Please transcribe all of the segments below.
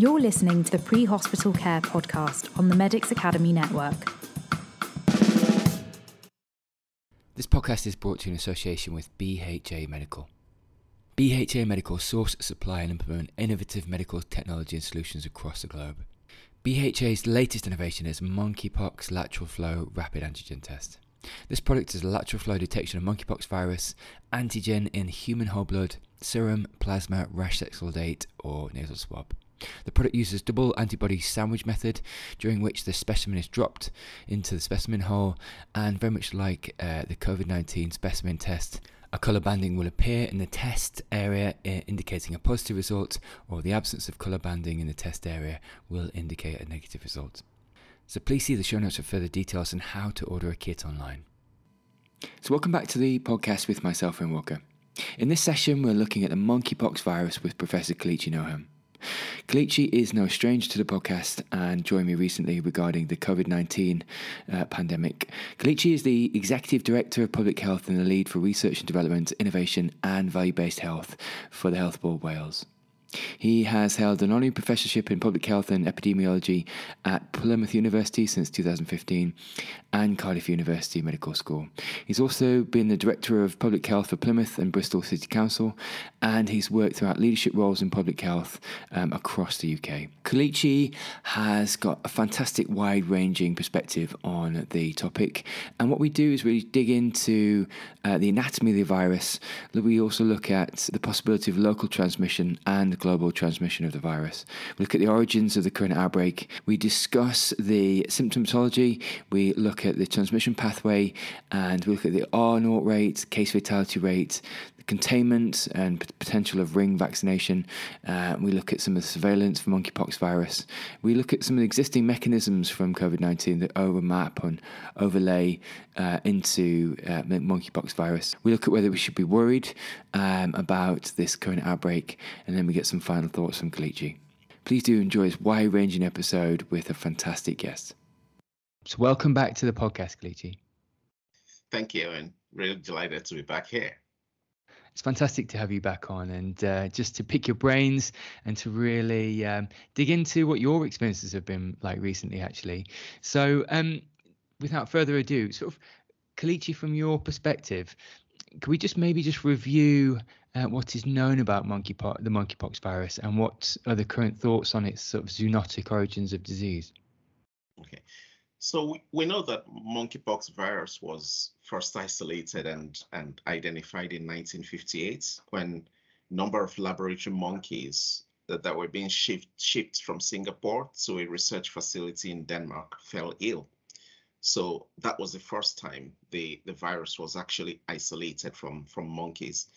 You're listening to the Pre Hospital Care podcast on the Medics Academy Network. This podcast is brought to you in association with BHA Medical. BHA Medical source, supply, and implement innovative medical technology and solutions across the globe. BHA's latest innovation is monkeypox lateral flow rapid antigen test. This product is a lateral flow detection of monkeypox virus antigen in human whole blood, serum, plasma, rash exudate, or nasal swab. The product uses double antibody sandwich method, during which the specimen is dropped into the specimen hole, and very much like uh, the COVID 19 specimen test, a colour banding will appear in the test area indicating a positive result, or the absence of colour banding in the test area will indicate a negative result. So please see the show notes for further details on how to order a kit online. So, welcome back to the podcast with myself, Ian Walker. In this session, we're looking at the monkeypox virus with Professor Kelechi Nnoaham. Kelechi is no stranger to the podcast and joined me recently regarding the COVID 19 uh, pandemic. Kelechi is the Executive Director of Public Health and the lead for research and development, innovation, and value based health for the Health Board Wales. He has held an honorary professorship in public health and epidemiology at Plymouth University since 2015 and Cardiff University Medical School. He's also been the Director of Public Health for Plymouth and Bristol City Council, and he's worked throughout leadership roles in public health um, across the UK. Kelechi has got a fantastic wide ranging perspective on the topic, and what we do is really dig into uh, the anatomy of the virus. We also look at the possibility of local transmission and global transmission of the virus. We look at the origins of the current outbreak. We discuss the symptomatology. We look at the transmission pathway and we look at the R naught rate, case fatality rate, containment and potential of ring vaccination. Uh, we look at some of the surveillance for monkeypox virus. We look at some of the existing mechanisms from COVID 19 that overmap and overlay uh, into uh, monkeypox virus. We look at whether we should be worried um, about this current outbreak, and then we get some final thoughts from Kelechi. Please do enjoy this wide ranging episode with a fantastic guest. So, welcome back to the podcast, Kelechi. Thank you, and really delighted to be back here it's fantastic to have you back on and uh, just to pick your brains and to really um, dig into what your experiences have been like recently, actually. So, um, without further ado, sort of, Kelechi, from your perspective, can we just maybe just review uh, what is known about monkeypox, the monkeypox virus, and what are the current thoughts on its sort of zoonotic origins of disease? Okay. So we, we know that monkeypox virus was first isolated and, and identified in 1958 when a number of laboratory monkeys that, that were being shipped, shipped from Singapore to a research facility in Denmark fell ill. So that was the first time the, the virus was actually isolated from, from monkeys.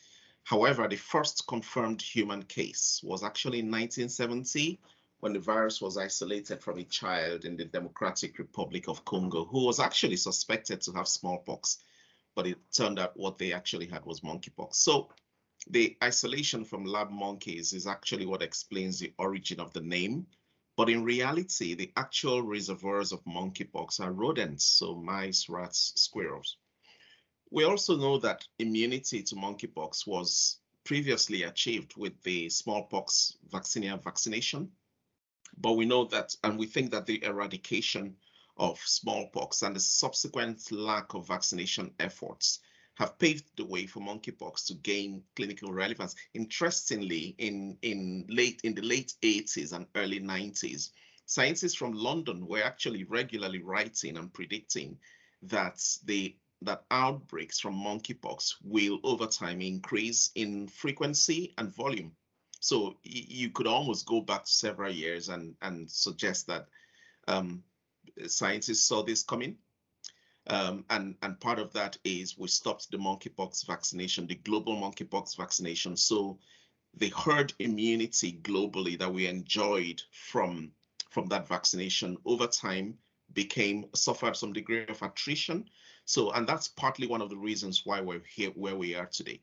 However, the first confirmed human case was actually in 1970 when the virus was isolated from a child in the Democratic Republic of Congo who was actually suspected to have smallpox, but it turned out what they actually had was monkeypox. So the isolation from lab monkeys is actually what explains the origin of the name. But in reality, the actual reservoirs of monkeypox are rodents, so mice, rats, squirrels. We also know that immunity to monkeypox was previously achieved with the smallpox vaccinia vaccination but we know that, and we think that the eradication of smallpox and the subsequent lack of vaccination efforts have paved the way for monkeypox to gain clinical relevance. Interestingly, in, in late in the late 80s and early 90s, scientists from London were actually regularly writing and predicting that the that outbreaks from monkeypox will over time increase in frequency and volume. So you could almost go back several years and, and suggest that um, scientists saw this coming. Um, and, and part of that is we stopped the monkeypox vaccination, the global monkeypox vaccination. So the herd immunity globally that we enjoyed from, from that vaccination over time became suffered some degree of attrition. So, and that's partly one of the reasons why we're here where we are today.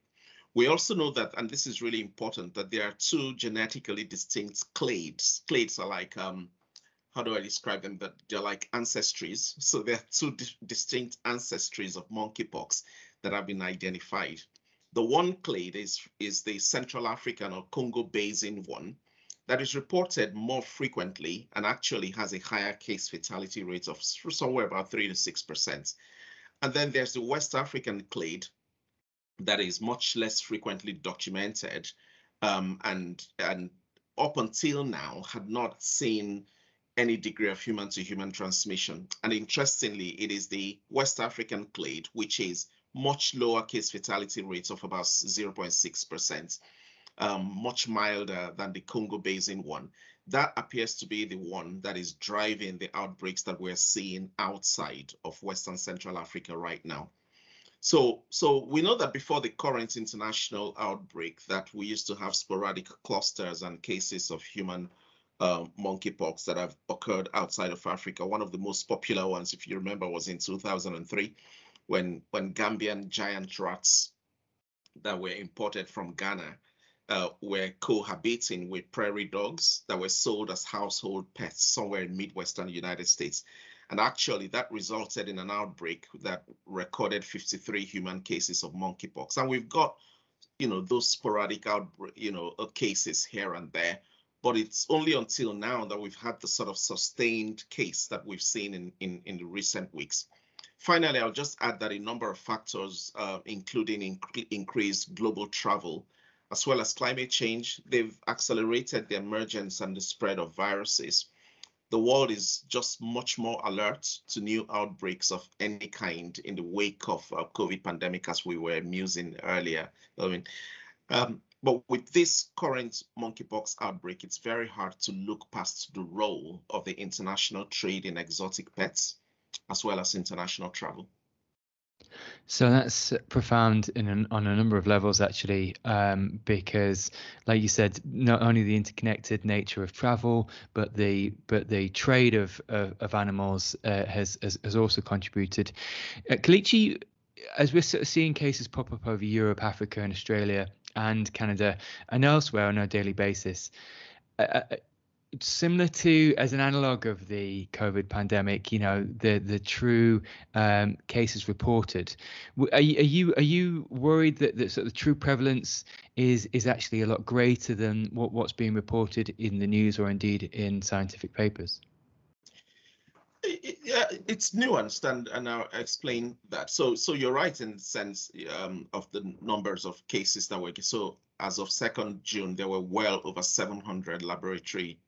We also know that, and this is really important, that there are two genetically distinct clades. Clades are like, um, how do I describe them? That they're like ancestries. So there are two di distinct ancestries of monkeypox that have been identified. The one clade is, is the Central African or Congo Basin one, that is reported more frequently and actually has a higher case fatality rate of somewhere about 3 to 6%. And then there's the West African clade that is much less frequently documented um, and, and up until now had not seen any degree of human to human transmission. And interestingly, it is the West African clade, which is much lower case fatality rates of about 0.6%, um, much milder than the Congo Basin one. That appears to be the one that is driving the outbreaks that we're seeing outside of Western Central Africa right now. So, so we know that before the current international outbreak that we used to have sporadic clusters and cases of human um, monkeypox that have occurred outside of Africa. One of the most popular ones, if you remember, was in 2003 when, when Gambian giant rats that were imported from Ghana uh, were cohabiting with prairie dogs that were sold as household pets somewhere in Midwestern United States. And actually, that resulted in an outbreak that recorded 53 human cases of monkeypox. And we've got, you know, those sporadic outbreak, you know, uh, cases here and there. But it's only until now that we've had the sort of sustained case that we've seen in, in, in the recent weeks. Finally, I'll just add that a number of factors, uh, including inc increased global travel, as well as climate change, they've accelerated the emergence and the spread of viruses the world is just much more alert to new outbreaks of any kind in the wake of uh, COVID pandemic, as we were musing earlier. I mean, um, but with this current monkeypox outbreak, it's very hard to look past the role of the international trade in exotic pets, as well as international travel. So that's profound in an, on a number of levels, actually, um, because, like you said, not only the interconnected nature of travel, but the but the trade of of, of animals uh, has, has, has also contributed. Uh, Kelechi, as we're sort of seeing cases pop up over Europe, Africa, and Australia and Canada, and elsewhere on a daily basis. Uh, uh similar to as an analog of the COVID pandemic, you know, the the true um, cases reported. Are you, are you are you worried that the sort of true prevalence is is actually a lot greater than what, what's being reported in the news or indeed in scientific papers? Yeah, it's nuanced, and and I'll explain that. So so you're right in the sense um, of the numbers of cases that were so as of 2nd June, there were well over 700 laboratory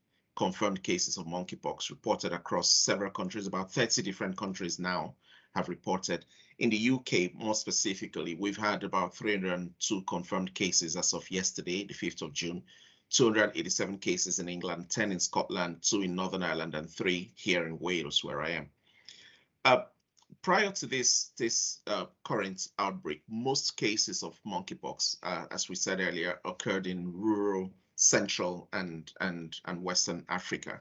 confirmed cases of monkeypox reported across several countries. About 30 different countries now have reported. In the UK, more specifically, we've had about 302 confirmed cases as of yesterday, the 5th of June, 287 cases in England, 10 in Scotland, 2 in Northern Ireland, and 3 here in Wales, where I am. Uh, prior to this, this uh, current outbreak, most cases of monkeypox, uh, as we said earlier, occurred in rural Central and, and, and Western Africa.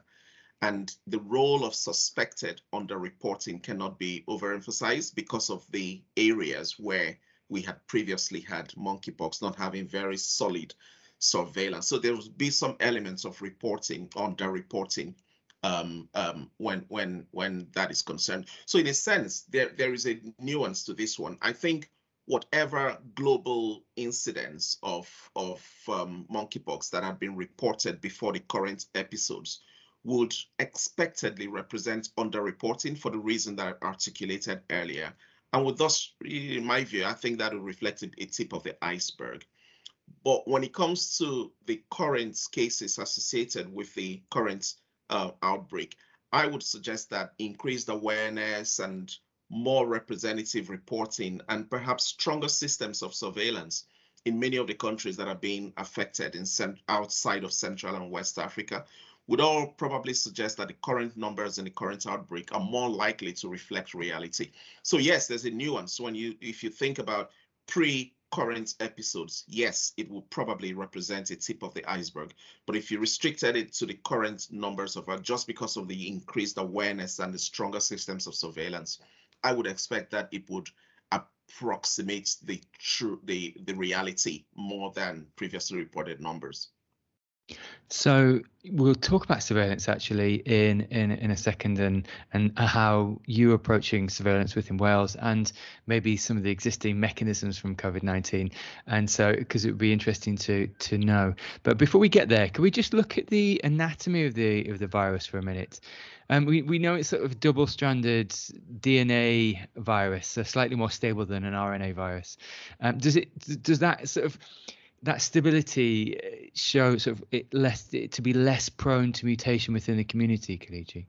And the role of suspected underreporting cannot be overemphasized because of the areas where we had previously had monkeypox not having very solid surveillance. So there will be some elements of reporting, underreporting um, um, when when when that is concerned. So in a sense, there there is a nuance to this one. I think whatever global incidents of, of um, monkeypox that have been reported before the current episodes would expectedly represent underreporting for the reason that I articulated earlier. And with thus, in my view, I think that will reflect a tip of the iceberg. But when it comes to the current cases associated with the current uh, outbreak, I would suggest that increased awareness and more representative reporting, and perhaps stronger systems of surveillance in many of the countries that are being affected in outside of Central and West Africa would all probably suggest that the current numbers in the current outbreak are more likely to reflect reality. So yes, there's a nuance when you if you think about pre current episodes, yes, it will probably represent a tip of the iceberg. But if you restricted it to the current numbers of uh, just because of the increased awareness and the stronger systems of surveillance, I would expect that it would approximate the true the the reality more than previously reported numbers. So we'll talk about surveillance actually in in in a second and and how you're approaching surveillance within Wales and maybe some of the existing mechanisms from COVID-19 and so because it would be interesting to to know. But before we get there can we just look at the anatomy of the of the virus for a minute um, we, we know it's sort of double-stranded DNA virus, so slightly more stable than an RNA virus. Um, does it does that sort of that stability uh, show sort of it less it to be less prone to mutation within the community, Kelechi?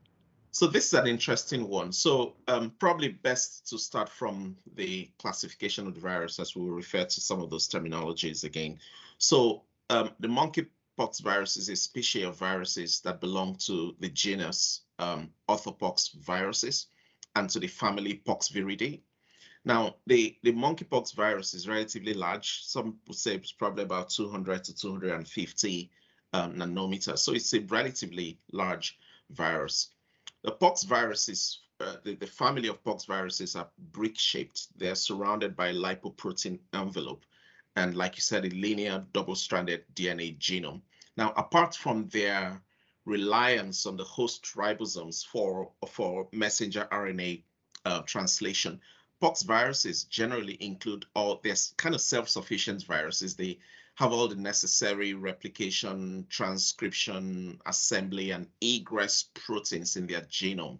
So this is an interesting one. So um, probably best to start from the classification of the virus as we will refer to some of those terminologies again. So um, the monkeypox virus is a species of viruses that belong to the genus um, orthopox viruses and to the family Poxviridae. Now, the, the monkeypox virus is relatively large. Some would say it's probably about 200 to 250 um, nanometers. So it's a relatively large virus. The pox viruses, uh, the, the family of pox viruses are brick-shaped. They're surrounded by a lipoprotein envelope. And like you said, a linear double-stranded DNA genome. Now, apart from their reliance on the host ribosomes for, for messenger RNA uh, translation, pox viruses generally include all there's kind of self-sufficient viruses. They have all the necessary replication, transcription, assembly, and egress proteins in their genome.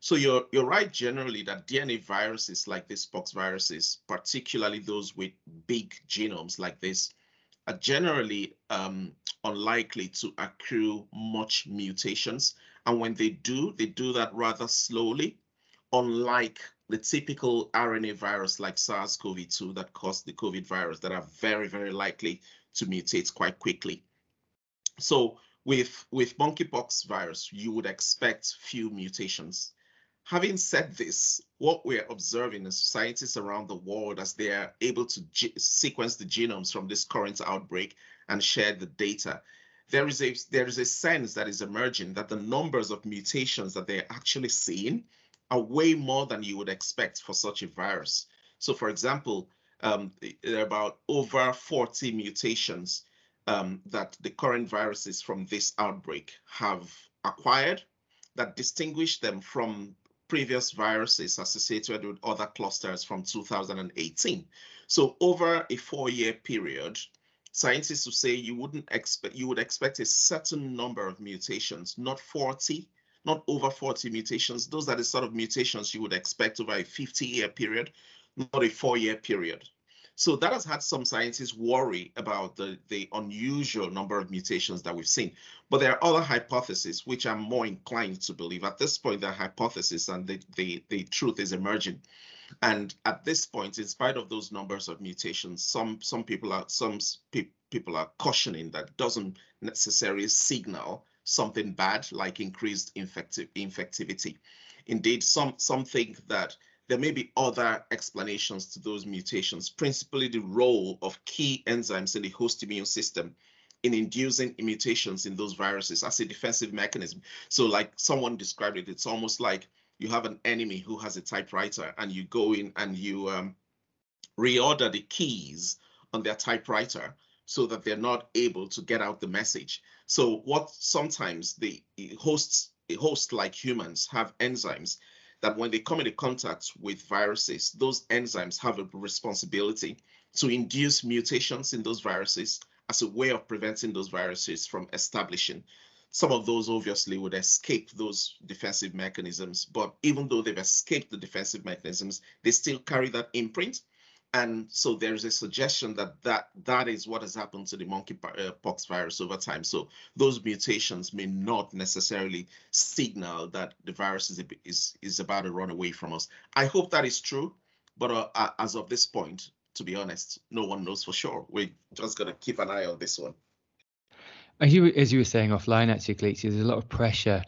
So you're you're right generally that DNA viruses like these pox viruses, particularly those with big genomes like this, are generally um, unlikely to accrue much mutations. And when they do, they do that rather slowly, unlike the typical RNA virus like SARS-CoV-2 that caused the COVID virus that are very, very likely to mutate quite quickly. So with, with monkeypox virus, you would expect few mutations. Having said this, what we're observing is scientists around the world as they are able to sequence the genomes from this current outbreak and share the data, there is a there is a sense that is emerging that the numbers of mutations that they're actually seeing are way more than you would expect for such a virus. So for example, um, there are about over 40 mutations um, that the current viruses from this outbreak have acquired that distinguish them from previous viruses associated with other clusters from 2018. So over a four-year period, scientists would say you wouldn't expect you would expect a certain number of mutations, not 40, not over 40 mutations. Those are the sort of mutations you would expect over a 50 year period, not a four year period. So that has had some scientists worry about the, the unusual number of mutations that we've seen. But there are other hypotheses which I'm more inclined to believe. At this point, they're hypotheses and the, the, the truth is emerging. And at this point, in spite of those numbers of mutations, some some people are some pe people are cautioning that doesn't necessarily signal something bad like increased infective infectivity. Indeed, some, some think that there may be other explanations to those mutations, principally the role of key enzymes in the host immune system in inducing mutations in those viruses as a defensive mechanism. So like someone described it, it's almost like you have an enemy who has a typewriter and you go in and you um, reorder the keys on their typewriter so that they're not able to get out the message. So what sometimes the hosts, a host like humans have enzymes that when they come into contact with viruses, those enzymes have a responsibility to induce mutations in those viruses as a way of preventing those viruses from establishing. Some of those obviously would escape those defensive mechanisms, but even though they've escaped the defensive mechanisms, they still carry that imprint and so there's a suggestion that that, that is what has happened to the monkeypox virus over time. So those mutations may not necessarily signal that the virus is, is, is about to run away from us. I hope that is true, but uh, as of this point, to be honest, no one knows for sure. We're just going to keep an eye on this one. As you, as you were saying offline, actually, Kelechi, there's a lot of pressure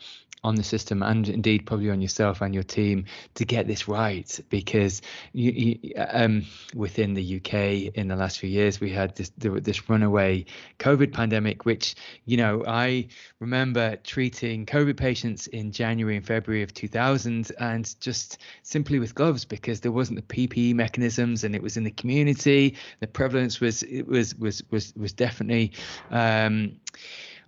on the system and indeed probably on yourself and your team to get this right because you, you, um, within the UK in the last few years we had this this runaway COVID pandemic which you know I remember treating COVID patients in January and February of 2000 and just simply with gloves because there wasn't the PPE mechanisms and it was in the community. The prevalence was it was was was was definitely um,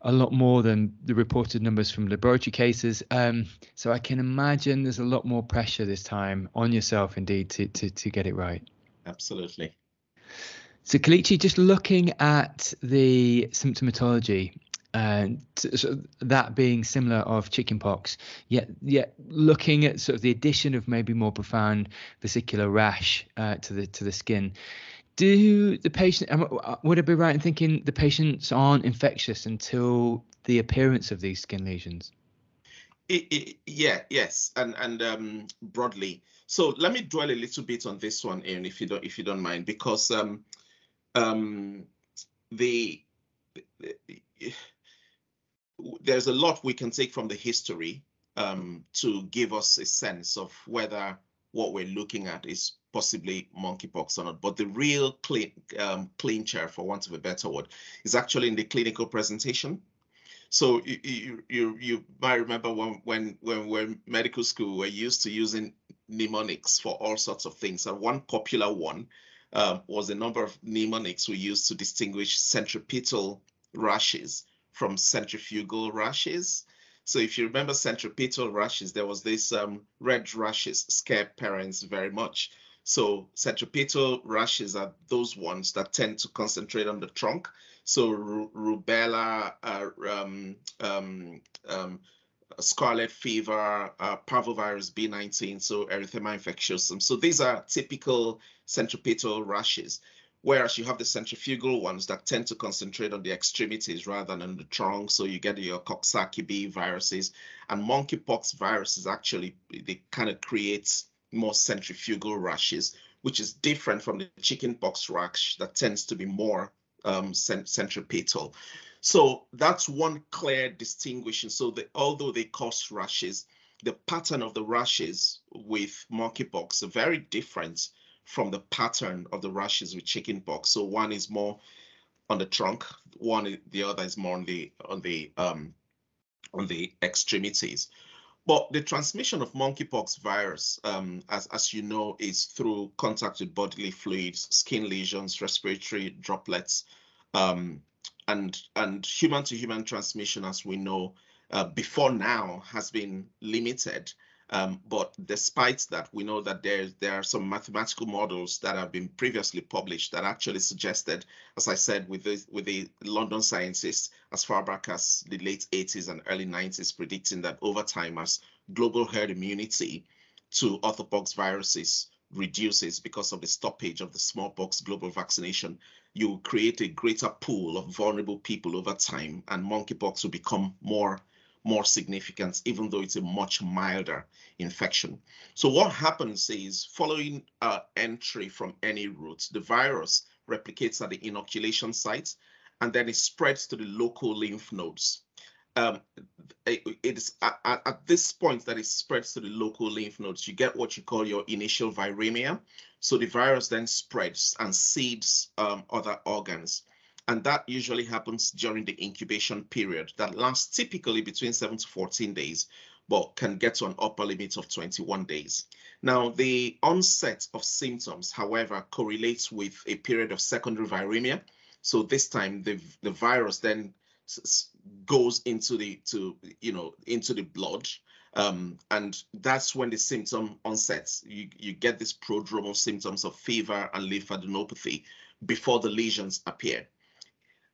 a lot more than the reported numbers from laboratory cases. Um, so I can imagine there's a lot more pressure this time on yourself, indeed, to to, to get it right. Absolutely. So Kelechi, just looking at the symptomatology, and so that being similar of chickenpox, yet yet looking at sort of the addition of maybe more profound vesicular rash uh, to the to the skin. Do the patient would I be right in thinking the patients aren't infectious until the appearance of these skin lesions? It, it, yeah, yes, and and um, broadly. So let me dwell a little bit on this one, Aaron, if you don't if you don't mind, because um, um, the, the there's a lot we can take from the history um, to give us a sense of whether what we're looking at is possibly monkeypox or not. But the real clean, um, clincher, for want of a better word, is actually in the clinical presentation. So you, you, you, you might remember when, when, when we're medical school, we're used to using mnemonics for all sorts of things. And one popular one um, was the number of mnemonics we used to distinguish centripetal rashes from centrifugal rashes. So if you remember centripetal rashes, there was this um, red rashes scare parents very much. So centripetal rashes are those ones that tend to concentrate on the trunk. So rubella, uh, um, um, um, scarlet fever, uh, parvovirus B19, so erythema infectiosum. So these are typical centripetal rashes whereas you have the centrifugal ones that tend to concentrate on the extremities rather than on the trunk. So you get your Coxsackie B viruses and monkeypox viruses actually, they kind of create more centrifugal rashes, which is different from the chickenpox rash that tends to be more um, centripetal. So that's one clear distinguishing. So the, although they cause rashes, the pattern of the rashes with monkeypox are very different from the pattern of the rashes with chickenpox. So one is more on the trunk, one the other is more on the on the um, on the extremities. But the transmission of monkeypox virus, um, as, as you know, is through contact with bodily fluids, skin lesions, respiratory droplets, um, and and human to human transmission, as we know, uh, before now has been limited um, but despite that, we know that there, there are some mathematical models that have been previously published that actually suggested, as I said, with the, with the London scientists as far back as the late 80s and early 90s, predicting that over time, as global herd immunity to orthopox viruses reduces because of the stoppage of the smallpox global vaccination, you create a greater pool of vulnerable people over time, and monkeypox will become more more significance, even though it's a much milder infection. So what happens is following uh, entry from any route, the virus replicates at the inoculation site, and then it spreads to the local lymph nodes. Um, it is at, at, this point that it spreads to the local lymph nodes, you get what you call your initial viremia. So the virus then spreads and seeds um, other organs. And that usually happens during the incubation period that lasts typically between 7 to 14 days, but can get to an upper limit of 21 days. Now, the onset of symptoms, however, correlates with a period of secondary viremia. So this time the, the virus then goes into the to you know into the blood um, and that's when the symptom onsets. You, you get these prodromal symptoms of fever and lymphadenopathy before the lesions appear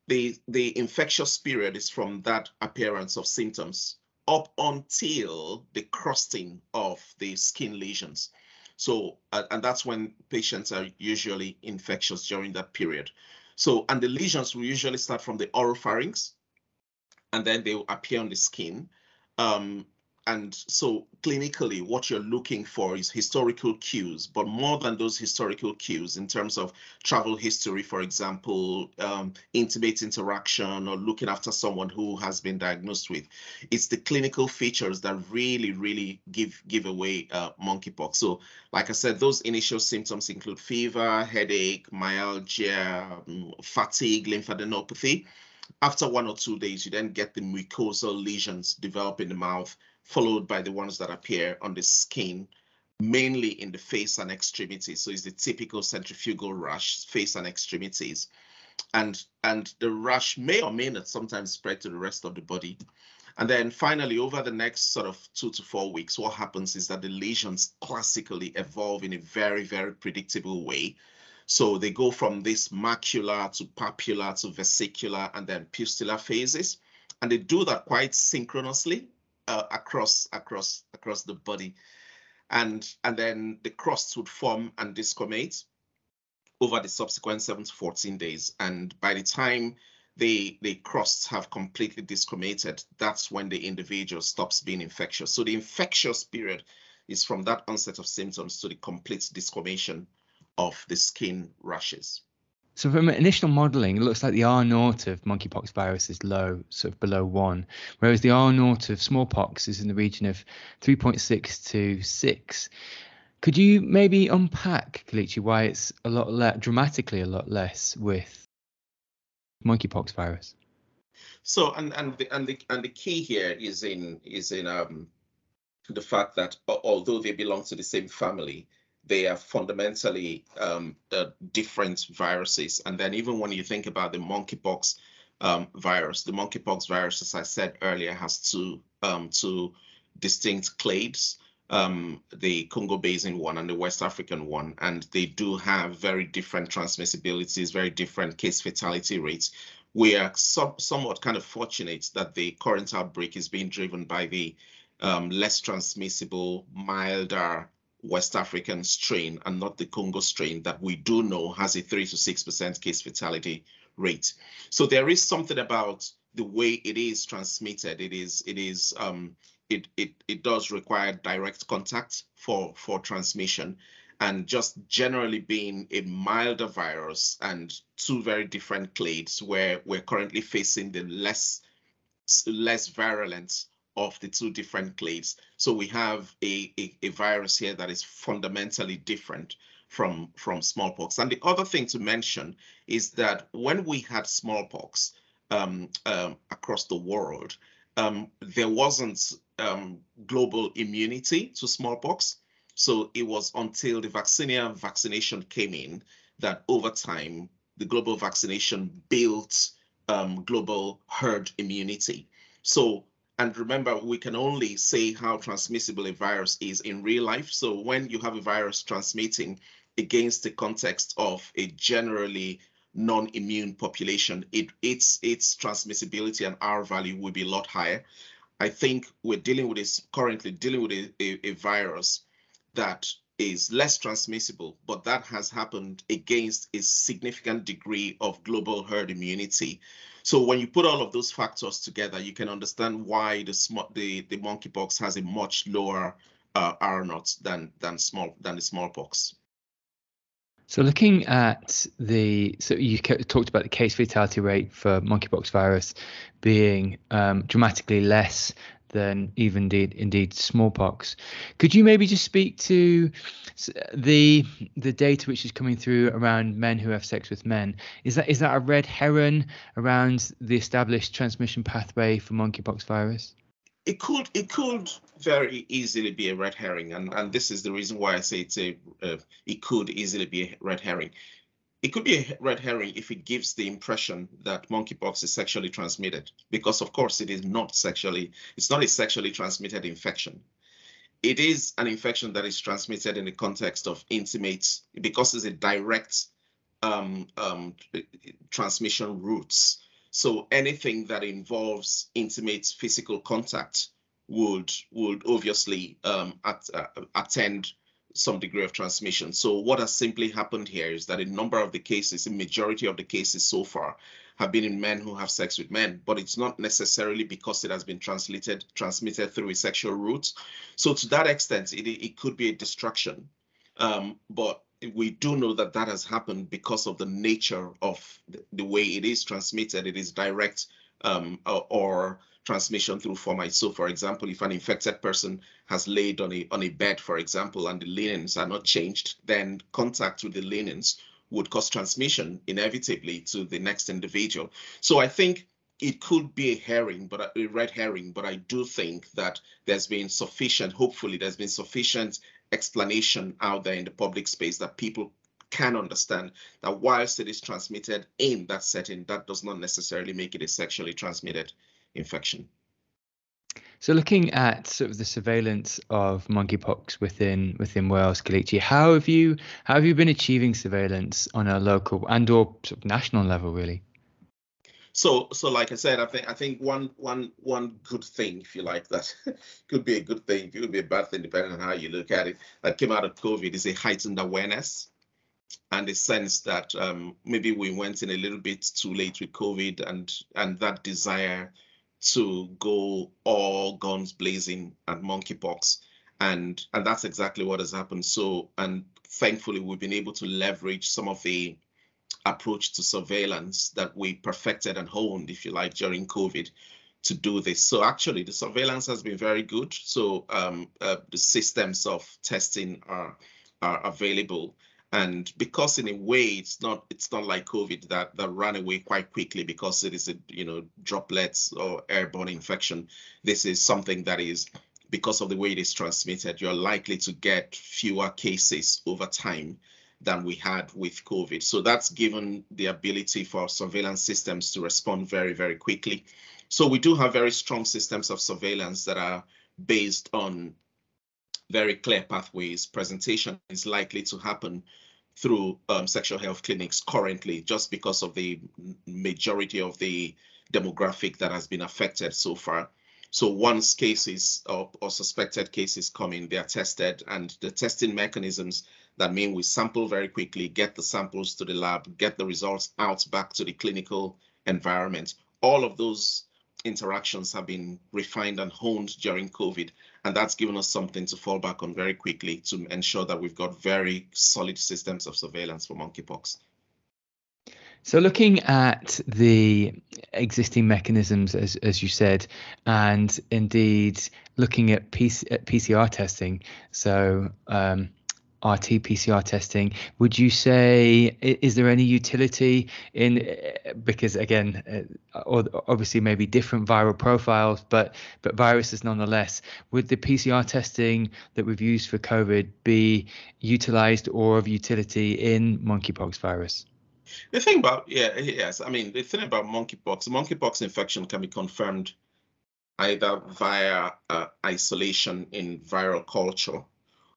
the, the infectious period is from that appearance of symptoms up until the crusting of the skin lesions. So, uh, and that's when patients are usually infectious during that period. So, and the lesions will usually start from the oropharynx, and then they will appear on the skin. Um, and so clinically what you're looking for is historical cues but more than those historical cues in terms of travel history for example um, intimate interaction or looking after someone who has been diagnosed with. It's the clinical features that really really give give away uh, monkeypox. So like i said those initial symptoms include fever headache myalgia um, fatigue lymphadenopathy. After one or two days, you then get the mucosal lesions develop in the mouth, followed by the ones that appear on the skin, mainly in the face and extremities. So it's the typical centrifugal rash, face and extremities. and and the rash may or may not sometimes spread to the rest of the body. And then finally, over the next sort of two to four weeks, what happens is that the lesions classically evolve in a very, very predictable way. So they go from this macular to papular to vesicular and then pustular phases. And they do that quite synchronously uh, across across across the body. And, and then the crusts would form and desquamate over the subsequent 7 to 14 days. And by the time the, the crusts have completely desquamated, that's when the individual stops being infectious. So the infectious period is from that onset of symptoms to the complete desquamation of the skin rashes. So from initial modelling, it looks like the R naught of monkeypox virus is low, sort of below one, whereas the R naught of smallpox is in the region of 3.6 to 6. Could you maybe unpack, Kelechi, why it's a lot less, dramatically a lot less with monkeypox virus? So and and the and the and the key here is in is in um the fact that although they belong to the same family, they are fundamentally um, uh, different viruses. And then even when you think about the monkeypox um, virus, the monkeypox virus, as I said earlier, has two um, two distinct clades. Um, the Congo Basin one and the West African one, and they do have very different transmissibilities, very different case fatality rates. We are some, somewhat kind of fortunate that the current outbreak is being driven by the um, less transmissible, milder West African strain and not the Congo strain that we do know has a 3 to 6% case fatality rate. So there is something about the way it is transmitted. It is it is um, it it it does require direct contact for for transmission and just generally being a milder virus and two very different clades where we're currently facing the less less virulent of the two different clades. So we have a, a, a, virus here that is fundamentally different from, from smallpox. And the other thing to mention is that when we had smallpox um, um, across the world, um, there wasn't um, global immunity to smallpox. So it was until the vaccinia vaccination came in that over time, the global vaccination built um, global herd immunity. So and remember, we can only say how transmissible a virus is in real life. So when you have a virus transmitting against the context of a generally non-immune population, it, its its transmissibility and R value will be a lot higher. I think we're dealing with this currently dealing with a, a, a virus that is less transmissible, but that has happened against a significant degree of global herd immunity. So when you put all of those factors together, you can understand why the the, the monkeypox has a much lower uh, R naught than than small than the smallpox. So looking at the, so you talked about the case fatality rate for monkeypox virus being um, dramatically less than even indeed indeed smallpox. Could you maybe just speak to the the data which is coming through around men who have sex with men? Is that is that a red herring around the established transmission pathway for monkeypox virus? It could it could very easily be a red herring, and and this is the reason why I say it's a uh, it could easily be a red herring it could be a red herring if it gives the impression that monkeypox is sexually transmitted, because of course it is not sexually, it's not a sexually transmitted infection. It is an infection that is transmitted in the context of intimate, because it's a direct um, um, transmission routes. So anything that involves intimate physical contact would would obviously um, at, uh, attend some degree of transmission. So what has simply happened here is that a number of the cases, a majority of the cases so far, have been in men who have sex with men, but it's not necessarily because it has been translated transmitted through a sexual route. So to that extent, it, it could be a distraction. Um, but we do know that that has happened because of the nature of the, the way it is transmitted. It is direct um, or, or transmission through fomites. So for example, if an infected person has laid on a, on a bed, for example, and the linens are not changed, then contact with the linens would cause transmission inevitably to the next individual. So I think it could be a herring, but a red herring, but I do think that there's been sufficient, hopefully there's been sufficient explanation out there in the public space that people can understand that whilst it is transmitted in that setting, that does not necessarily make it a sexually transmitted infection. So, looking at sort of the surveillance of monkeypox within within Wales, Kelechi, how have you how have you been achieving surveillance on a local and or sort of national level, really? So, so like I said, I think I think one one one good thing, if you like, that could be a good thing, it could be a bad thing, depending on how you look at it. That came out of COVID is a heightened awareness and a sense that um, maybe we went in a little bit too late with COVID, and and that desire to go all guns blazing at monkeypox, and and that's exactly what has happened. So, and thankfully, we've been able to leverage some of the approach to surveillance that we perfected and honed, if you like, during COVID to do this. So actually, the surveillance has been very good. So um, uh, the systems of testing are are available, and because in a way it's not it's not like COVID that that ran away quite quickly because it is a you know droplets or airborne infection. This is something that is because of the way it is transmitted. You're likely to get fewer cases over time than we had with COVID. So that's given the ability for surveillance systems to respond very, very quickly. So we do have very strong systems of surveillance that are based on very clear pathways. Presentation is likely to happen through um, sexual health clinics currently, just because of the majority of the demographic that has been affected so far. So once cases or, or, suspected cases come in, they are tested, and the testing mechanisms that mean we sample very quickly, get the samples to the lab, get the results out back to the clinical environment. All of those interactions have been refined and honed during COVID, and that's given us something to fall back on very quickly to ensure that we've got very solid systems of surveillance for monkeypox. So, looking at the existing mechanisms, as as you said, and indeed looking at, PC, at PCR testing, so um, RT-PCR testing. Would you say is there any utility in because again, uh, obviously maybe different viral profiles, but but viruses nonetheless. Would the PCR testing that we've used for COVID be utilized or of utility in monkeypox virus? The thing about yeah yes, I mean the thing about monkeypox, monkeypox infection can be confirmed either via uh, isolation in viral culture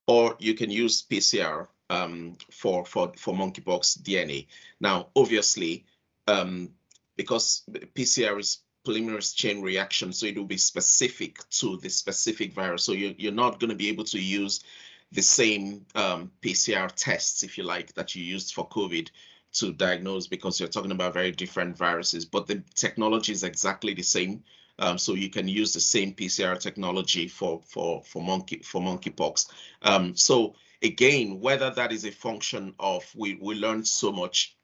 or you can use PCR um, for, for, for monkeypox DNA. Now, obviously, um, because PCR is polymerase chain reaction, so it will be specific to the specific virus. So you're, you're not going to be able to use the same um, PCR tests, if you like, that you used for COVID to diagnose because you're talking about very different viruses, but the technology is exactly the same. Um, so you can use the same PCR technology for for for monkey for monkeypox. Um, so again, whether that is a function of we we learned so much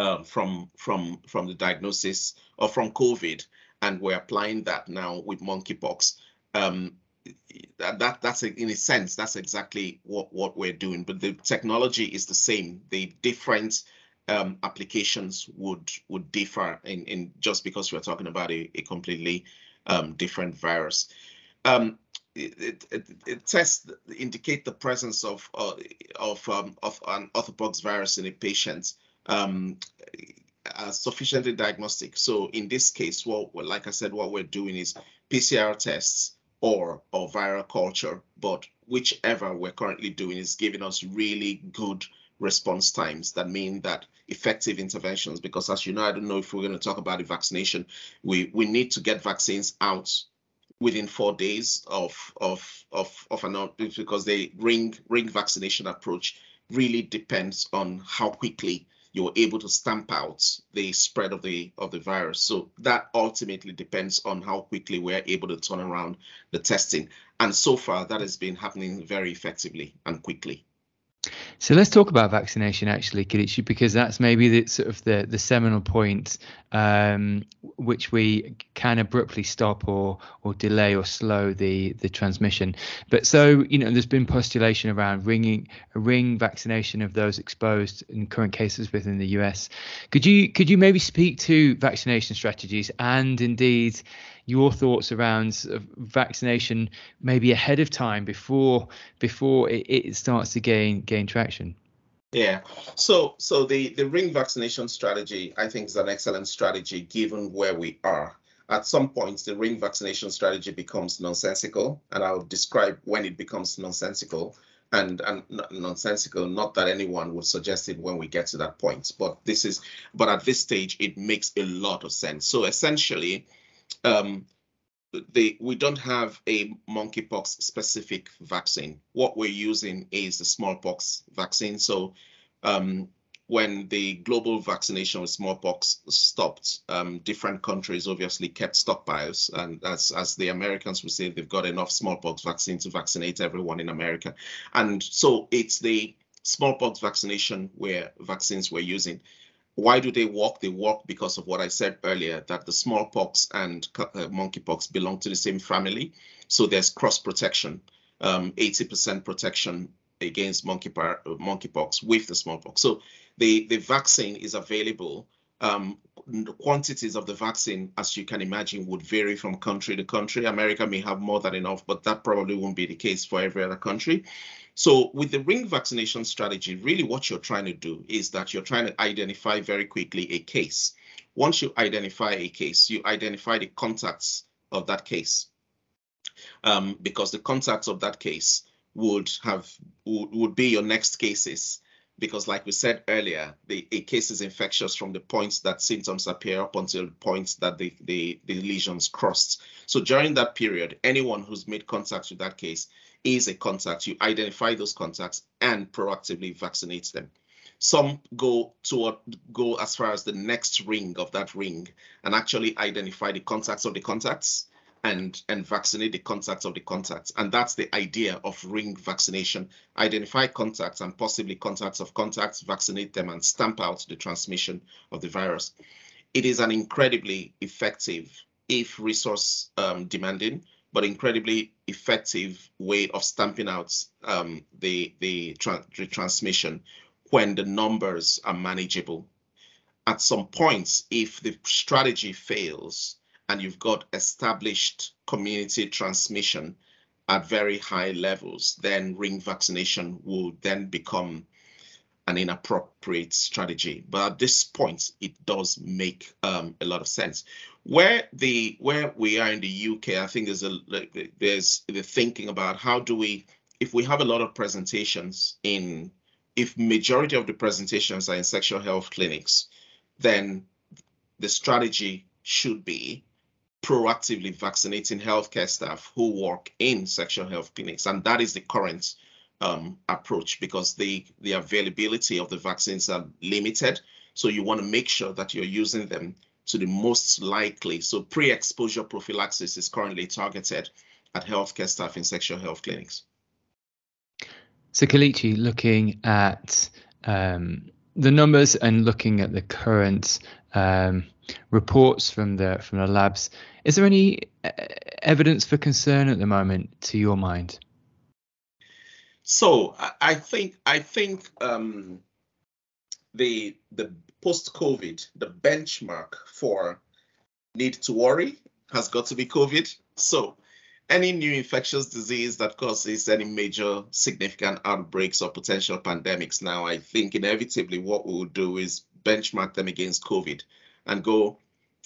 um, from from from the diagnosis or from COVID, and we're applying that now with monkeypox. Um, that, that that's a, in a sense that's exactly what what we're doing, but the technology is the same. The different um, applications would would differ in, in just because we're talking about a, a completely um, different virus. Um, it, it, it, tests indicate the presence of uh, of um, of an orthopox virus in a patient um, sufficiently diagnostic. So in this case, what like I said, what we're doing is PCR tests or or viral culture, but whichever we're currently doing is giving us really good response times that mean that effective interventions because as you know i don't know if we're going to talk about the vaccination. We we need to get vaccines out within four days of of of of an because the ring ring vaccination approach really depends on how quickly you're able to stamp out the spread of the of the virus. So that ultimately depends on how quickly we're able to turn around the testing. And so far that has been happening very effectively and quickly so let's talk about vaccination, actually, Kelechi, because that's maybe the sort of the the seminal point um, which we can abruptly stop or or delay or slow the the transmission. But so you know, there's been postulation around ringing ring vaccination of those exposed in current cases within the US. Could you could you maybe speak to vaccination strategies and indeed your thoughts around vaccination maybe ahead of time before before it, it starts to gain gain traction. Yeah. So so the the ring vaccination strategy, I think, is an excellent strategy given where we are. At some points, the ring vaccination strategy becomes nonsensical, and I'll describe when it becomes nonsensical and and nonsensical. Not that anyone would suggest it when we get to that point, but this is but at this stage, it makes a lot of sense. So essentially, um, the we don't have a monkeypox specific vaccine. What we're using is the smallpox vaccine. So um, when the global vaccination with smallpox stopped, um, different countries obviously kept stockpiles, and as as the Americans would say, they've got enough smallpox vaccine to vaccinate everyone in America, and so it's the smallpox vaccination where vaccines we're using. Why do they walk? They walk because of what I said earlier, that the smallpox and uh, monkeypox belong to the same family. So there's cross protection, 80% um, protection against monkey monkeypox with the smallpox. So the, the vaccine is available. Um, the quantities of the vaccine, as you can imagine, would vary from country to country. America may have more than enough, but that probably won't be the case for every other country. So with the ring vaccination strategy, really what you're trying to do is that you're trying to identify very quickly a case. Once you identify a case, you identify the contacts of that case. Um, because the contacts of that case would have would, would be your next cases because like we said earlier, the a case is infectious from the points that symptoms appear up until the points that the, the, the lesions crossed. So during that period, anyone who's made contact with that case is a contact. You identify those contacts and proactively vaccinate them. Some go to go as far as the next ring of that ring and actually identify the contacts of the contacts and and vaccinate the contacts of the contacts. And that's the idea of ring vaccination. Identify contacts and possibly contacts of contacts vaccinate them and stamp out the transmission of the virus. It is an incredibly effective if resource um, demanding but incredibly effective way of stamping out um, the, the, tra the transmission when the numbers are manageable. At some points, if the strategy fails and you've got established community transmission at very high levels, then ring vaccination will then become an inappropriate strategy. But at this point, it does make um, a lot of sense. Where the where we are in the UK, I think there's a there's the thinking about how do we if we have a lot of presentations in if majority of the presentations are in sexual health clinics, then the strategy should be proactively vaccinating healthcare staff who work in sexual health clinics, and that is the current um, approach because the the availability of the vaccines are limited. So you want to make sure that you're using them to the most likely. So pre-exposure prophylaxis is currently targeted at healthcare staff in sexual health clinics. So Kelechi, looking at um, the numbers and looking at the current um, reports from the from the labs, is there any uh, evidence for concern at the moment, to your mind? So I think I think um, the the post-COVID the benchmark for need to worry has got to be COVID. So any new infectious disease that causes any major significant outbreaks or potential pandemics now, I think inevitably what we will do is benchmark them against COVID and go,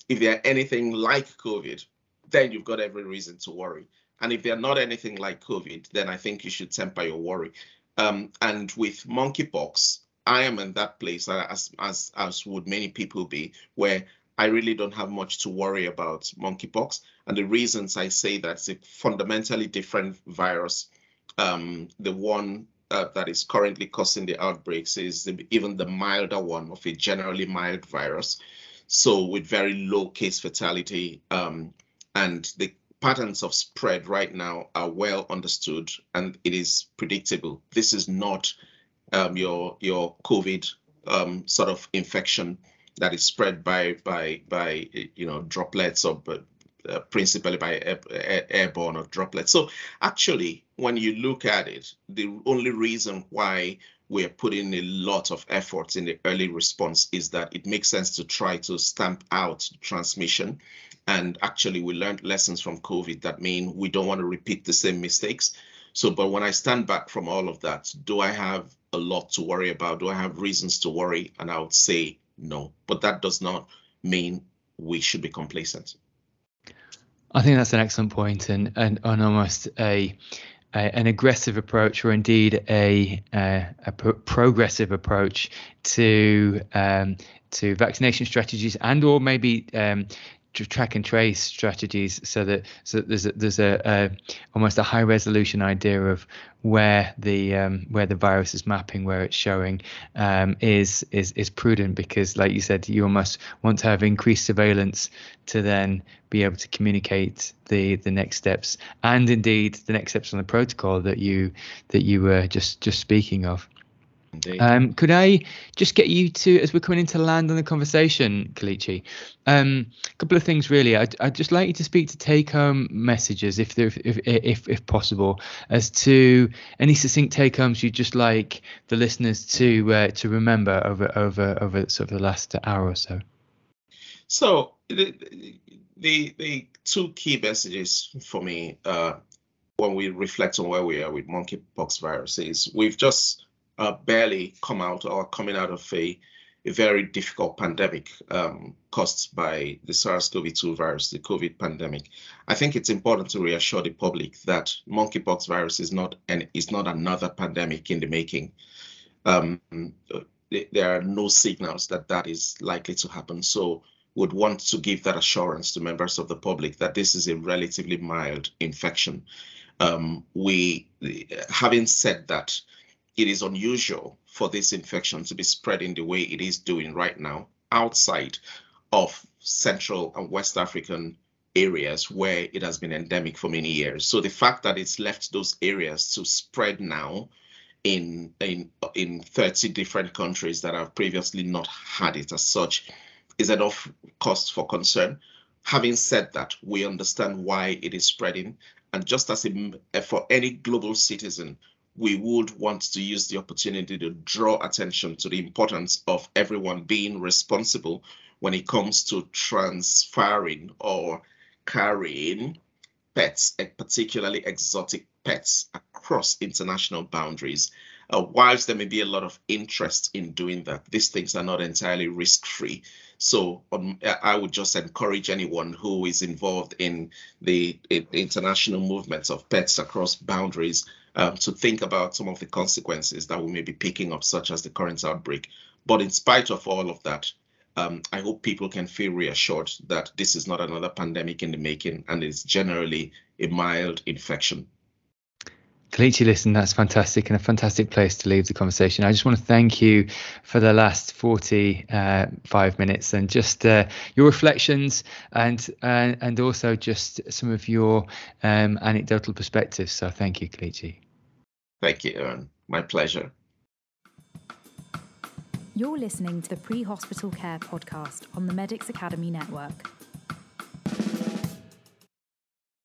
if they're anything like COVID, then you've got every reason to worry. And if they're not anything like COVID, then I think you should temper your worry. Um, and with monkeypox, I am in that place, uh, as as as would many people be, where I really don't have much to worry about monkeypox. And the reasons I say that it's a fundamentally different virus. Um, the one uh, that is currently causing the outbreaks is the, even the milder one of a generally mild virus. So with very low case fatality um, and the patterns of spread right now are well understood and it is predictable. This is not um, your your COVID um, sort of infection that is spread by by by you know droplets or uh, principally by air, air, airborne or droplets. So actually, when you look at it, the only reason why we're putting a lot of effort in the early response is that it makes sense to try to stamp out transmission and actually, we learned lessons from COVID that mean we don't want to repeat the same mistakes. So, but when I stand back from all of that, do I have a lot to worry about? Do I have reasons to worry? And I would say no. But that does not mean we should be complacent. I think that's an excellent point and, and, and almost a, a an aggressive approach or indeed a, a, a progressive approach to um, to vaccination strategies and or maybe um, track and trace strategies so that so that there's a, there's a, a almost a high resolution idea of where the um, where the virus is mapping where it's showing um, is is is prudent because like you said you almost want to have increased surveillance to then be able to communicate the the next steps and indeed the next steps on the protocol that you that you were just just speaking of um, could I just get you to, as we're coming into land on the conversation, Kelechi, um, a couple of things really. I'd, I'd just like you to speak to take-home messages, if, if if if if possible, as to any succinct take-homes you'd just like the listeners to uh, to remember over over over sort of the last hour or so. So the the, the two key messages for me uh, when we reflect on where we are with monkeypox virus is we've just uh, barely come out or coming out of a, a very difficult pandemic um, caused by the SARS-CoV-2 virus, the COVID pandemic. I think it's important to reassure the public that monkeypox virus is not and is not another pandemic in the making. Um, there are no signals that that is likely to happen. So would want to give that assurance to members of the public that this is a relatively mild infection. Um, we, having said that, it is unusual for this infection to be spreading the way it is doing right now outside of Central and West African areas where it has been endemic for many years. So the fact that it's left those areas to spread now in in in 30 different countries that have previously not had it as such is enough cause for concern. Having said that, we understand why it is spreading. And just as for any global citizen, we would want to use the opportunity to draw attention to the importance of everyone being responsible when it comes to transferring or carrying pets, particularly exotic pets, across international boundaries. Uh, whilst there may be a lot of interest in doing that, these things are not entirely risk free. So um, I would just encourage anyone who is involved in the in international movements of pets across boundaries um, to think about some of the consequences that we may be picking up, such as the current outbreak. But in spite of all of that, um, I hope people can feel reassured that this is not another pandemic in the making and it's generally a mild infection. Kelechi, listen, that's fantastic and a fantastic place to leave the conversation. I just want to thank you for the last 45 uh, minutes and just uh, your reflections and uh, and also just some of your um, anecdotal perspectives. So thank you, Kelechi. Thank you, Aaron. My pleasure. You're listening to the Pre Hospital Care podcast on the Medics Academy Network.